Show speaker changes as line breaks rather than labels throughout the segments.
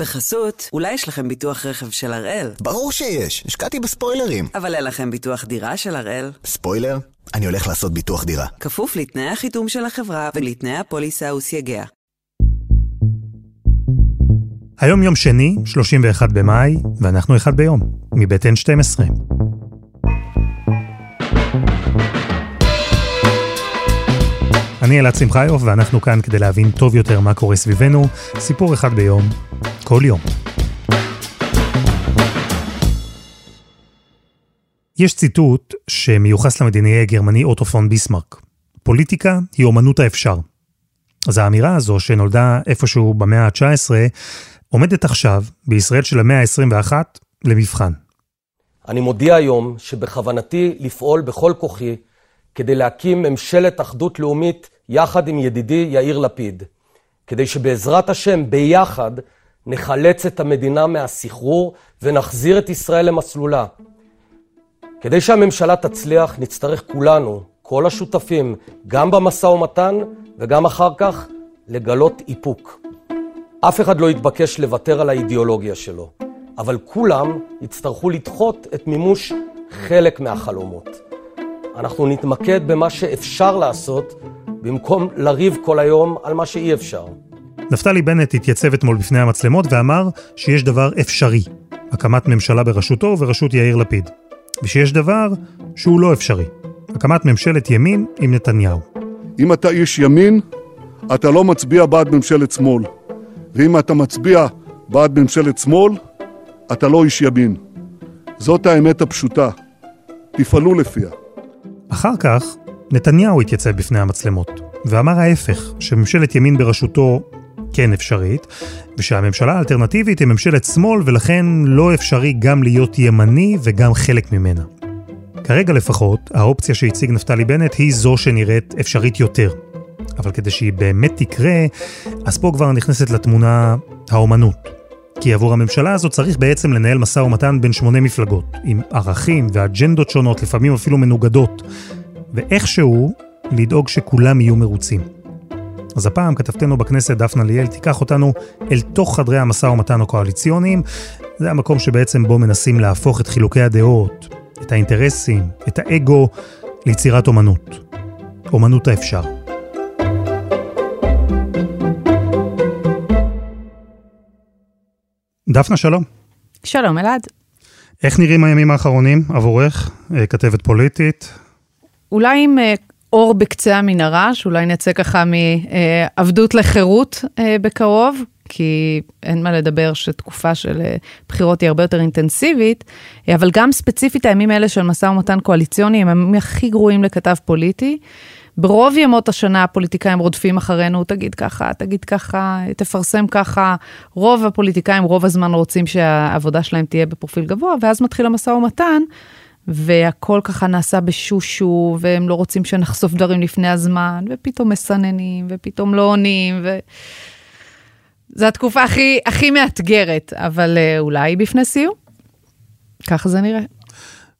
בחסות, אולי יש לכם ביטוח רכב של הראל.
ברור שיש, השקעתי בספוילרים.
אבל אין לכם ביטוח דירה של הראל.
ספוילר? אני הולך לעשות ביטוח דירה.
כפוף לתנאי החיתום של החברה ולתנאי הפוליסה וסייגיה.
היום יום שני, 31 במאי, ואנחנו אחד ביום, מבית N12. אני אלעד שמחיוף, ואנחנו כאן כדי להבין טוב יותר מה קורה סביבנו, סיפור אחד ביום, כל יום. יש ציטוט שמיוחס למדינאי הגרמני אוטו פון ביסמרק. פוליטיקה היא אומנות האפשר. אז האמירה הזו, שנולדה איפשהו במאה ה-19, עומדת עכשיו, בישראל של המאה ה-21, למבחן.
אני מודיע היום שבכוונתי לפעול בכל כוחי כדי להקים ממשלת אחדות לאומית יחד עם ידידי יאיר לפיד, כדי שבעזרת השם ביחד נחלץ את המדינה מהסחרור ונחזיר את ישראל למסלולה. כדי שהממשלה תצליח, נצטרך כולנו, כל השותפים, גם במשא ומתן וגם אחר כך, לגלות איפוק. אף אחד לא יתבקש לוותר על האידיאולוגיה שלו, אבל כולם יצטרכו לדחות את מימוש חלק מהחלומות. אנחנו נתמקד במה שאפשר לעשות, במקום לריב כל היום על מה שאי אפשר.
נפתלי בנט התייצב אתמול בפני המצלמות ואמר שיש דבר אפשרי, הקמת ממשלה בראשותו ובראשות יאיר לפיד. ושיש דבר שהוא לא אפשרי, הקמת ממשלת ימין עם נתניהו.
אם אתה איש ימין, אתה לא מצביע בעד ממשלת שמאל. ואם אתה מצביע בעד ממשלת שמאל, אתה לא איש ימין. זאת האמת הפשוטה. תפעלו לפיה.
אחר כך, נתניהו התייצב בפני המצלמות, ואמר ההפך, שממשלת ימין בראשותו כן אפשרית, ושהממשלה האלטרנטיבית היא ממשלת שמאל, ולכן לא אפשרי גם להיות ימני וגם חלק ממנה. כרגע לפחות, האופציה שהציג נפתלי בנט היא זו שנראית אפשרית יותר. אבל כדי שהיא באמת תקרה, אז פה כבר נכנסת לתמונה האומנות. כי עבור הממשלה הזאת צריך בעצם לנהל משא ומתן בין שמונה מפלגות, עם ערכים ואג'נדות שונות, לפעמים אפילו מנוגדות, ואיכשהו לדאוג שכולם יהיו מרוצים. אז הפעם כתבתנו בכנסת דפנה ליאל תיקח אותנו אל תוך חדרי המשא ומתן הקואליציוניים. זה המקום שבעצם בו מנסים להפוך את חילוקי הדעות, את האינטרסים, את האגו, ליצירת אומנות. אומנות האפשר. דפנה, שלום.
שלום, אלעד.
איך נראים הימים האחרונים עבורך, אה, כתבת פוליטית?
אולי עם אה, אור בקצה המנהרה, שאולי נצא ככה מעבדות לחירות אה, בקרוב, כי אין מה לדבר שתקופה של בחירות היא הרבה יותר אינטנסיבית, אבל גם ספציפית הימים האלה של משא ומתן קואליציוני הם הימים הכי גרועים לכתב פוליטי. ברוב ימות השנה הפוליטיקאים רודפים אחרינו, תגיד ככה, תגיד ככה, תפרסם ככה. רוב הפוליטיקאים רוב הזמן רוצים שהעבודה שלהם תהיה בפרופיל גבוה, ואז מתחיל המשא ומתן, והכל ככה נעשה בשושו, והם לא רוצים שנחשוף דברים לפני הזמן, ופתאום מסננים, ופתאום לא עונים, ו... זו התקופה הכי, הכי מאתגרת, אבל אה, אולי בפני סיום. ככה זה נראה.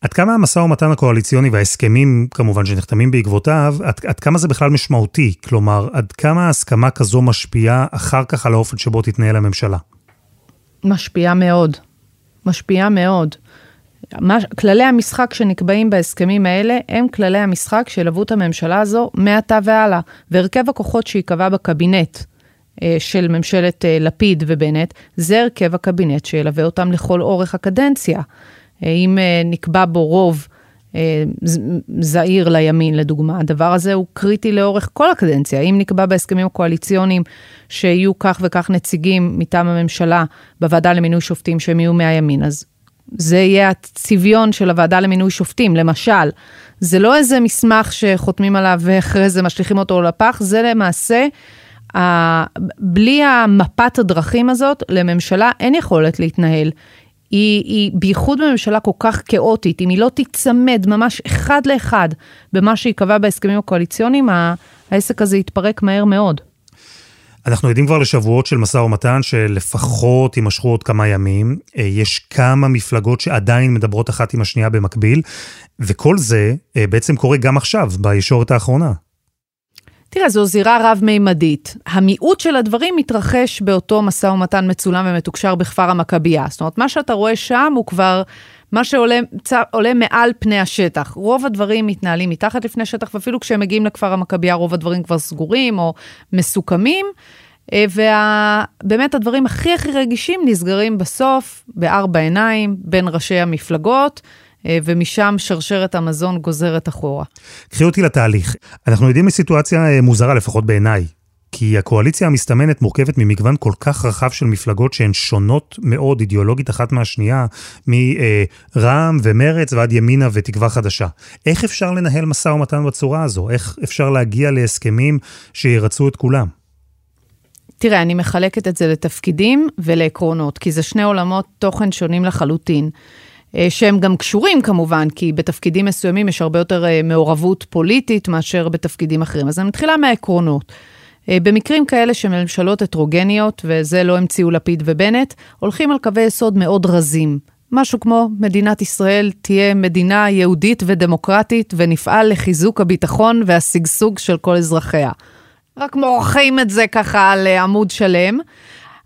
עד כמה המשא ומתן הקואליציוני וההסכמים, כמובן, שנחתמים בעקבותיו, עד, עד כמה זה בכלל משמעותי? כלומר, עד כמה הסכמה כזו משפיעה אחר כך על האופן שבו תתנהל הממשלה?
משפיעה מאוד. משפיעה מאוד. מה, כללי המשחק שנקבעים בהסכמים האלה הם כללי המשחק שילוו את הממשלה הזו מעתה והלאה. והרכב הכוחות שייקבע בקבינט אה, של ממשלת אה, לפיד ובנט, זה הרכב הקבינט שילווה אותם לכל אורך הקדנציה. אם אה, נקבע בו רוב אה, זעיר לימין, לדוגמה, הדבר הזה הוא קריטי לאורך כל הקדנציה. אם נקבע בהסכמים הקואליציוניים שיהיו כך וכך נציגים מטעם הממשלה בוועדה למינוי שופטים שהם יהיו מהימין, אז זה יהיה הצביון של הוועדה למינוי שופטים, למשל. זה לא איזה מסמך שחותמים עליו ואחרי זה משליכים אותו לפח, זה למעשה, בלי המפת הדרכים הזאת, לממשלה אין יכולת להתנהל. היא, היא בייחוד בממשלה כל כך כאוטית, אם היא לא תיצמד ממש אחד לאחד במה שייקבע בהסכמים הקואליציוניים, העסק הזה יתפרק מהר מאוד.
אנחנו יודעים כבר לשבועות של משא ומתן שלפחות יימשכו עוד כמה ימים. אה, יש כמה מפלגות שעדיין מדברות אחת עם השנייה במקביל, וכל זה אה, בעצם קורה גם עכשיו, בישורת האחרונה.
תראה, זו זירה רב-מימדית. המיעוט של הדברים מתרחש באותו משא ומתן מצולם ומתוקשר בכפר המכבייה. זאת אומרת, מה שאתה רואה שם הוא כבר מה שעולה צ... מעל פני השטח. רוב הדברים מתנהלים מתחת לפני שטח, ואפילו כשהם מגיעים לכפר המכבייה, רוב הדברים כבר סגורים או מסוכמים. ובאמת הדברים הכי הכי רגישים נסגרים בסוף, בארבע עיניים, בין ראשי המפלגות. ומשם שרשרת המזון גוזרת אחורה.
קחי אותי לתהליך. אנחנו יודעים מסיטואציה מוזרה, לפחות בעיניי. כי הקואליציה המסתמנת מורכבת ממגוון כל כך רחב של מפלגות שהן שונות מאוד אידיאולוגית אחת מהשנייה, מרע"מ ומרץ ועד ימינה ותקווה חדשה. איך אפשר לנהל משא ומתן בצורה הזו? איך אפשר להגיע להסכמים שירצו את כולם?
תראה, אני מחלקת את זה לתפקידים ולעקרונות, כי זה שני עולמות תוכן שונים לחלוטין. שהם גם קשורים כמובן, כי בתפקידים מסוימים יש הרבה יותר מעורבות פוליטית מאשר בתפקידים אחרים. אז אני מתחילה מהעקרונות. במקרים כאלה שממשלות הטרוגניות, וזה לא המציאו לפיד ובנט, הולכים על קווי יסוד מאוד רזים. משהו כמו מדינת ישראל תהיה מדינה יהודית ודמוקרטית ונפעל לחיזוק הביטחון והשגשוג של כל אזרחיה. רק מורחים את זה ככה על עמוד שלם.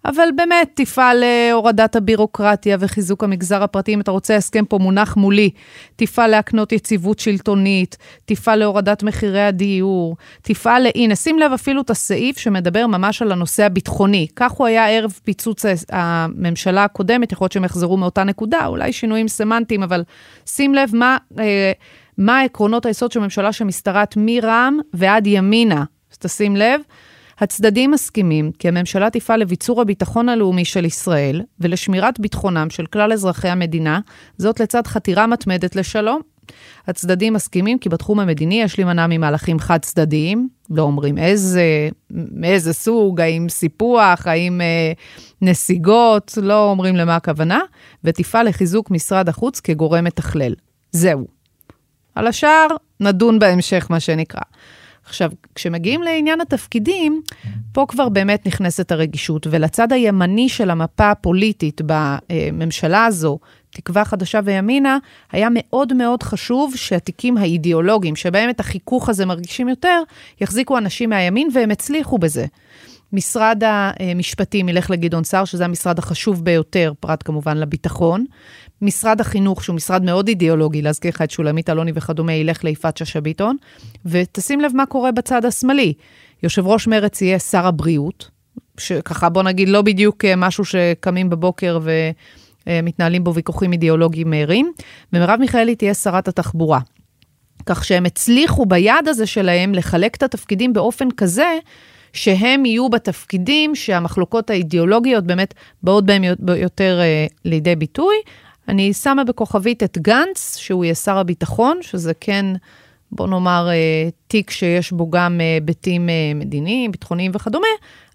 אבל באמת תפעל להורדת הבירוקרטיה וחיזוק המגזר הפרטי, אם אתה רוצה הסכם פה מונח מולי, תפעל להקנות יציבות שלטונית, תפעל להורדת מחירי הדיור, תפעל, הנה, שים לב אפילו את הסעיף שמדבר ממש על הנושא הביטחוני. כך הוא היה ערב פיצוץ הממשלה הקודמת, יכול להיות שהם יחזרו מאותה נקודה, אולי שינויים סמנטיים, אבל שים לב מה, מה העקרונות היסוד של ממשלה שמשתרעת מרע"מ ועד ימינה, אז תשים לב. הצדדים מסכימים כי הממשלה תפעל לביצור הביטחון הלאומי של ישראל ולשמירת ביטחונם של כלל אזרחי המדינה, זאת לצד חתירה מתמדת לשלום. הצדדים מסכימים כי בתחום המדיני יש להימנע ממהלכים חד-צדדיים, לא אומרים איזה, מאיזה סוג, האם סיפוח, האם אה, נסיגות, לא אומרים למה הכוונה, ותפעל לחיזוק משרד החוץ כגורם מתכלל. זהו. על השאר נדון בהמשך, מה שנקרא. עכשיו, כשמגיעים לעניין התפקידים, פה כבר באמת נכנסת הרגישות, ולצד הימני של המפה הפוליטית בממשלה הזו, תקווה חדשה וימינה, היה מאוד מאוד חשוב שהתיקים האידיאולוגיים, שבהם את החיכוך הזה מרגישים יותר, יחזיקו אנשים מהימין, והם הצליחו בזה. משרד המשפטים ילך לגדעון סער, שזה המשרד החשוב ביותר, פרט כמובן לביטחון. משרד החינוך, שהוא משרד מאוד אידיאולוגי, להזכיר לך את שולמית אלוני וכדומה, ילך ליפעת שאשא ביטון. ותשים לב מה קורה בצד השמאלי. יושב ראש מרצ יהיה שר הבריאות, שככה בוא נגיד לא בדיוק משהו שקמים בבוקר ומתנהלים בו ויכוחים אידיאולוגיים מהירים, ומרב מיכאלי תהיה שרת התחבורה. כך שהם הצליחו ביד הזה שלהם לחלק את התפקידים באופן כזה, שהם יהיו בתפקידים שהמחלוקות האידיאולוגיות באמת באות בהם יותר uh, לידי ביטוי. אני שמה בכוכבית את גנץ, שהוא יהיה שר הביטחון, שזה כן, בוא נאמר, uh, תיק שיש בו גם היבטים מדיניים, ביטחוניים וכדומה,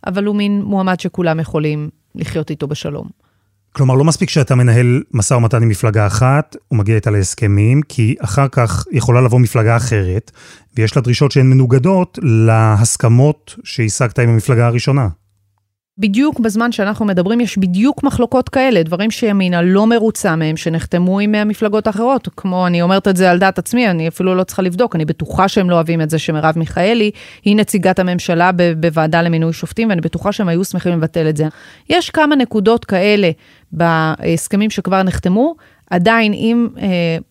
אבל הוא מין מועמד שכולם יכולים לחיות איתו בשלום.
כלומר, לא מספיק שאתה מנהל משא ומתן עם מפלגה אחת, הוא מגיע איתה להסכמים, כי אחר כך יכולה לבוא מפלגה אחרת, ויש לה דרישות שהן מנוגדות להסכמות שהשגת עם המפלגה הראשונה.
בדיוק בזמן שאנחנו מדברים, יש בדיוק מחלוקות כאלה, דברים שימינה לא מרוצה מהם, שנחתמו עם המפלגות האחרות. כמו, אני אומרת את זה על דעת עצמי, אני אפילו לא צריכה לבדוק, אני בטוחה שהם לא אוהבים את זה שמרב מיכאלי היא נציגת הממשלה בוועדה למינוי שופטים, ואני בטוחה שהם היו שמחים לבטל את זה. יש כמה נקודות כאלה בהסכמים שכבר נחתמו, עדיין אם אה,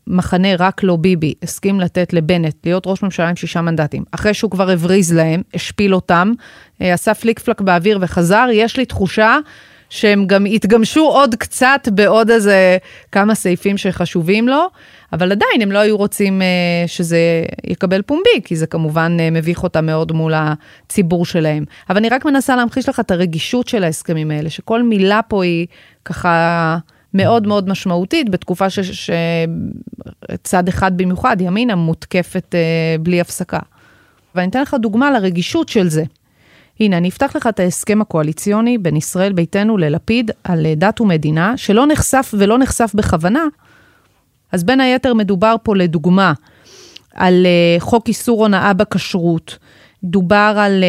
מחנה רק לא ביבי הסכים לתת לבנט להיות ראש ממשלה עם שישה מנדטים, אחרי שהוא כבר הבריז להם, השפיל אותם, אה, עשה פליק פלק באוויר וחזר, יש לי תחושה שהם גם התגמשו עוד קצת בעוד איזה כמה סעיפים שחשובים לו, אבל עדיין הם לא היו רוצים אה, שזה יקבל פומבי, כי זה כמובן אה, מביך אותם מאוד מול הציבור שלהם. אבל אני רק מנסה להמחיש לך את הרגישות של ההסכמים האלה, שכל מילה פה היא ככה... מאוד מאוד משמעותית, בתקופה שצד אחד במיוחד, ימינה, מותקפת uh, בלי הפסקה. ואני אתן לך דוגמה לרגישות של זה. הנה, אני אפתח לך את ההסכם הקואליציוני בין ישראל ביתנו ללפיד על דת ומדינה, שלא נחשף ולא נחשף בכוונה. אז בין היתר מדובר פה לדוגמה על uh, חוק איסור הונאה בכשרות, דובר על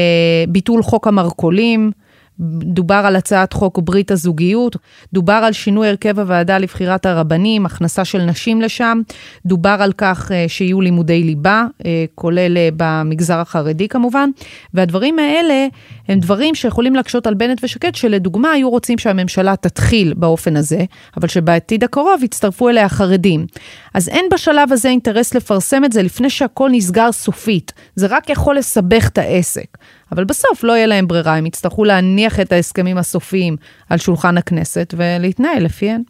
ביטול חוק המרכולים, דובר על הצעת חוק ברית הזוגיות, דובר על שינוי הרכב הוועדה לבחירת הרבנים, הכנסה של נשים לשם, דובר על כך אה, שיהיו לימודי ליבה, אה, כולל אה, במגזר החרדי כמובן, והדברים האלה הם דברים שיכולים להקשות על בנט ושקד, שלדוגמה היו רוצים שהממשלה תתחיל באופן הזה, אבל שבעתיד הקרוב יצטרפו אליה החרדים. אז אין בשלב הזה אינטרס לפרסם את זה לפני שהכל נסגר סופית, זה רק יכול לסבך את העסק. אבל בסוף לא יהיה להם ברירה, הם יצטרכו להניח את ההסכמים הסופיים על שולחן הכנסת ולהתנהל לפיהן.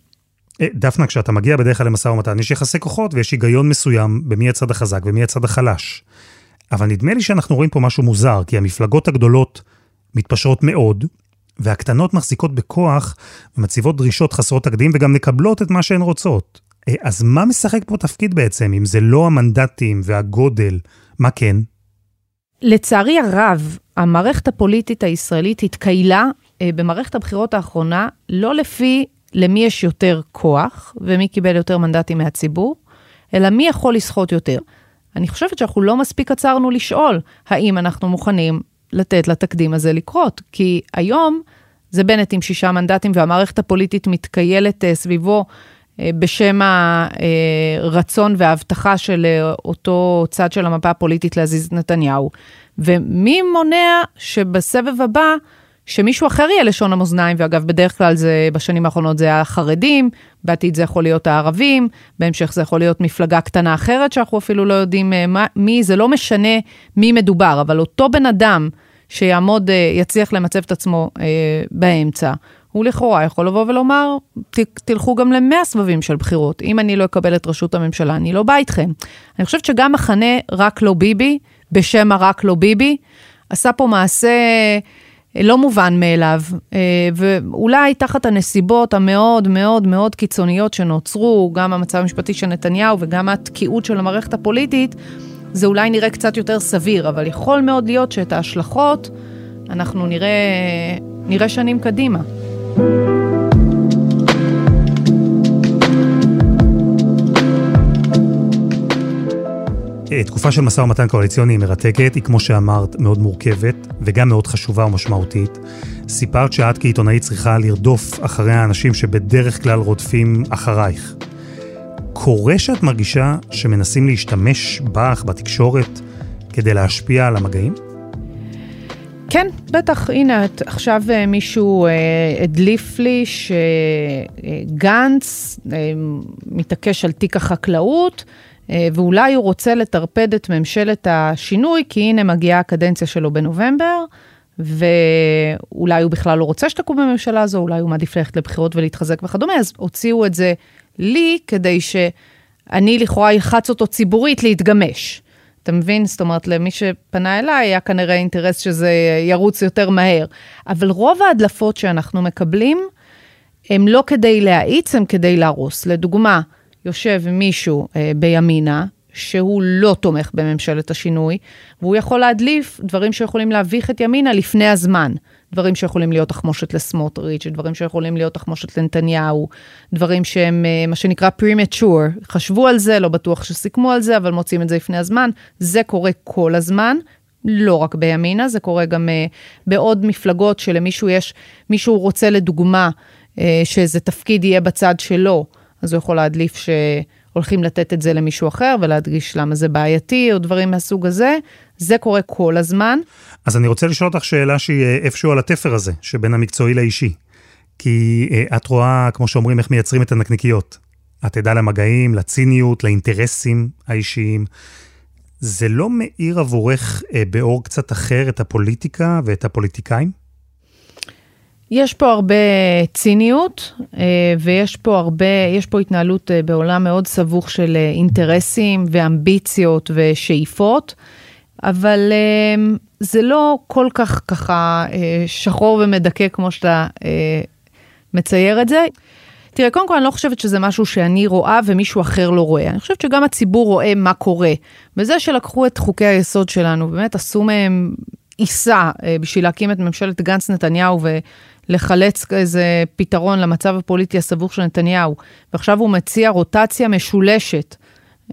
אה, דפנה, כשאתה מגיע בדרך כלל למשא ומתן, יש יחסי כוחות ויש היגיון מסוים במי הצד החזק ומי הצד החלש. אבל נדמה לי שאנחנו רואים פה משהו מוזר, כי המפלגות הגדולות מתפשרות מאוד, והקטנות מחזיקות בכוח ומציבות דרישות חסרות תקדים וגם מקבלות את מה שהן רוצות. אה, אז מה משחק פה תפקיד בעצם, אם זה לא המנדטים והגודל, מה כן?
לצערי הרב, המערכת הפוליטית הישראלית התקיילה אה, במערכת הבחירות האחרונה לא לפי למי יש יותר כוח ומי קיבל יותר מנדטים מהציבור, אלא מי יכול לסחוט יותר. אני חושבת שאנחנו לא מספיק עצרנו לשאול האם אנחנו מוכנים לתת לתקדים הזה לקרות, כי היום זה בנט עם שישה מנדטים והמערכת הפוליטית מתקיילת אה, סביבו אה, בשם הרצון וההבטחה של אה, אותו צד של המפה הפוליטית להזיז את נתניהו. ומי מונע שבסבב הבא, שמישהו אחר יהיה לשון המאזניים, ואגב, בדרך כלל זה, בשנים האחרונות זה החרדים, בעתיד זה יכול להיות הערבים, בהמשך זה יכול להיות מפלגה קטנה אחרת, שאנחנו אפילו לא יודעים אה, מה, מי, זה לא משנה מי מדובר, אבל אותו בן אדם שיעמוד, יצליח למצב את עצמו אה, באמצע, הוא לכאורה יכול לבוא ולומר, ת, תלכו גם למאה סבבים של בחירות. אם אני לא אקבל את ראשות הממשלה, אני לא בא איתכם. אני חושבת שגם מחנה רק לא ביבי, בשם הרק לא ביבי, עשה פה מעשה אה, לא מובן מאליו, אה, ואולי תחת הנסיבות המאוד מאוד מאוד קיצוניות שנוצרו, גם המצב המשפטי של נתניהו וגם התקיעות של המערכת הפוליטית, זה אולי נראה קצת יותר סביר, אבל יכול מאוד להיות שאת ההשלכות אנחנו נראה, נראה שנים קדימה.
תקופה של משא ומתן קואליציוני היא מרתקת, היא כמו שאמרת מאוד מורכבת וגם מאוד חשובה ומשמעותית. סיפרת שאת כעיתונאית צריכה לרדוף אחרי האנשים שבדרך כלל רודפים אחרייך. קורה שאת מרגישה שמנסים להשתמש בך, בתקשורת, כדי להשפיע על המגעים?
כן, בטח, הנה, עכשיו אה, מישהו אה, הדליף לי שגנץ אה, מתעקש על תיק החקלאות, ואולי הוא רוצה לטרפד את ממשלת השינוי, כי הנה מגיעה הקדנציה שלו בנובמבר, ואולי הוא בכלל לא רוצה שתקום בממשלה הזו, אולי הוא מעדיף ללכת לבחירות ולהתחזק וכדומה, אז הוציאו את זה לי כדי שאני לכאורה אלחץ אותו ציבורית להתגמש. אתה מבין? זאת אומרת, למי שפנה אליי, היה כנראה אינטרס שזה ירוץ יותר מהר. אבל רוב ההדלפות שאנחנו מקבלים, הם לא כדי להאיץ, הם כדי להרוס. לדוגמה, יושב מישהו אה, בימינה, שהוא לא תומך בממשלת השינוי, והוא יכול להדליף דברים שיכולים להביך את ימינה לפני הזמן. דברים שיכולים להיות תחמושת לסמוטריץ', דברים שיכולים להיות תחמושת לנתניהו, דברים שהם אה, מה שנקרא premature, חשבו על זה, לא בטוח שסיכמו על זה, אבל מוצאים את זה לפני הזמן. זה קורה כל הזמן, לא רק בימינה, זה קורה גם uh, בעוד מפלגות שלמישהו יש, מישהו רוצה לדוגמה uh, שאיזה תפקיד יהיה בצד שלו, אז הוא יכול להדליף ש... הולכים לתת את זה למישהו אחר ולהדגיש למה זה בעייתי או דברים מהסוג הזה. זה קורה כל הזמן.
אז אני רוצה לשאול אותך שאלה שהיא אה, איפשהו על התפר הזה, שבין המקצועי לאישי. כי אה, את רואה, כמו שאומרים, איך מייצרים את הנקניקיות. את עדה למגעים, לציניות, לאינטרסים האישיים. זה לא מאיר עבורך אה, באור קצת אחר את הפוליטיקה ואת הפוליטיקאים?
יש פה הרבה ציניות, אה, ויש פה הרבה, יש פה התנהלות אה, בעולם מאוד סבוך של אה, אינטרסים ואמביציות ושאיפות, אבל זה לא כל כך ככה שחור ומדכא כמו שאתה מצייר את זה. תראה, קודם כל אני לא חושבת שזה משהו שאני רואה ומישהו אחר לא רואה. אני חושבת שגם הציבור רואה מה קורה. בזה שלקחו את חוקי היסוד שלנו, באמת עשו מהם עיסה בשביל להקים את ממשלת גנץ-נתניהו לחלץ איזה פתרון למצב הפוליטי הסבוך של נתניהו, ועכשיו הוא מציע רוטציה משולשת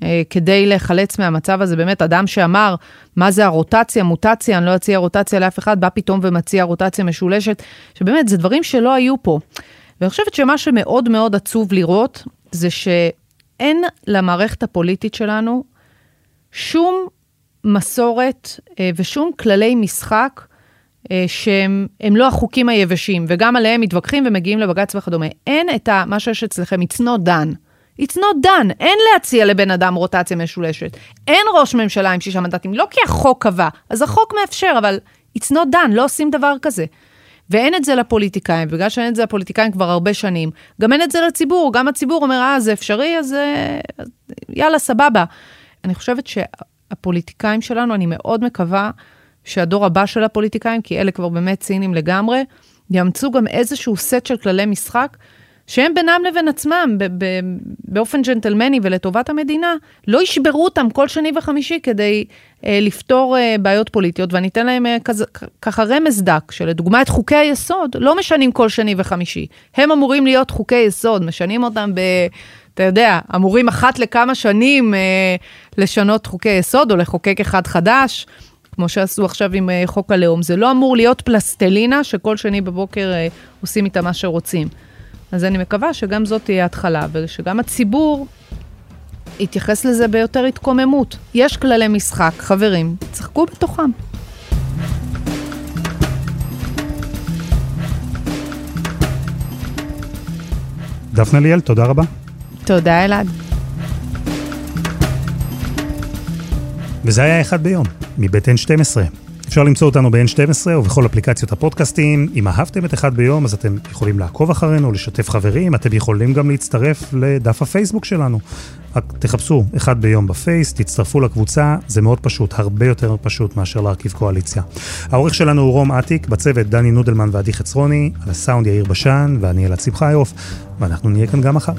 אה, כדי להיחלץ מהמצב הזה. באמת, אדם שאמר, מה זה הרוטציה, מוטציה, אני לא אציע רוטציה לאף אחד, בא פתאום ומציע רוטציה משולשת, שבאמת, זה דברים שלא היו פה. ואני חושבת שמה שמאוד מאוד עצוב לראות, זה שאין למערכת הפוליטית שלנו שום מסורת אה, ושום כללי משחק שהם לא החוקים היבשים, וגם עליהם מתווכחים ומגיעים לבג"ץ וכדומה. אין את ה, מה שיש אצלכם, it's not done. It's not done, אין להציע לבן אדם רוטציה משולשת. אין ראש ממשלה עם שישה מנדטים, לא כי החוק קבע, אז החוק מאפשר, אבל it's not done, לא עושים דבר כזה. ואין את זה לפוליטיקאים, בגלל שאין את זה לפוליטיקאים כבר הרבה שנים. גם אין את זה לציבור, גם הציבור אומר, אה, זה אפשרי, אז יאללה, סבבה. אני חושבת שהפוליטיקאים שלנו, אני מאוד מקווה שהדור הבא של הפוליטיקאים, כי אלה כבר באמת ציניים לגמרי, יאמצו גם איזשהו סט של כללי משחק, שהם בינם לבין עצמם, באופן ג'נטלמני ולטובת המדינה, לא ישברו אותם כל שני וחמישי כדי אה, לפתור אה, בעיות פוליטיות, ואני אתן להם אה, כזה, ככה רמז דק, שלדוגמה את חוקי היסוד לא משנים כל שני וחמישי. הם אמורים להיות חוקי יסוד, משנים אותם ב... אתה יודע, אמורים אחת לכמה שנים אה, לשנות חוקי יסוד או לחוקק אחד חדש. כמו שעשו עכשיו עם אה, חוק הלאום. זה לא אמור להיות פלסטלינה שכל שני בבוקר אה, עושים איתה מה שרוצים. אז אני מקווה שגם זאת תהיה התחלה, ושגם הציבור יתייחס לזה ביותר התקוממות. יש כללי משחק, חברים, צחקו בתוכם.
דפנה ליאל, תודה רבה.
תודה, אלעד.
וזה היה אחד ביום, מבית N12. אפשר למצוא אותנו ב-N12 ובכל אפליקציות הפודקאסטים. אם אהבתם את אחד ביום, אז אתם יכולים לעקוב אחרינו, לשתף חברים, אתם יכולים גם להצטרף לדף הפייסבוק שלנו. רק תחפשו אחד ביום בפייס, תצטרפו לקבוצה, זה מאוד פשוט, הרבה יותר פשוט מאשר להרכיב קואליציה. העורך שלנו הוא רום אטיק, בצוות דני נודלמן ועדי חצרוני, על הסאונד יאיר בשן ואני אלעד שמחיוף, ואנחנו נהיה כאן גם מחר.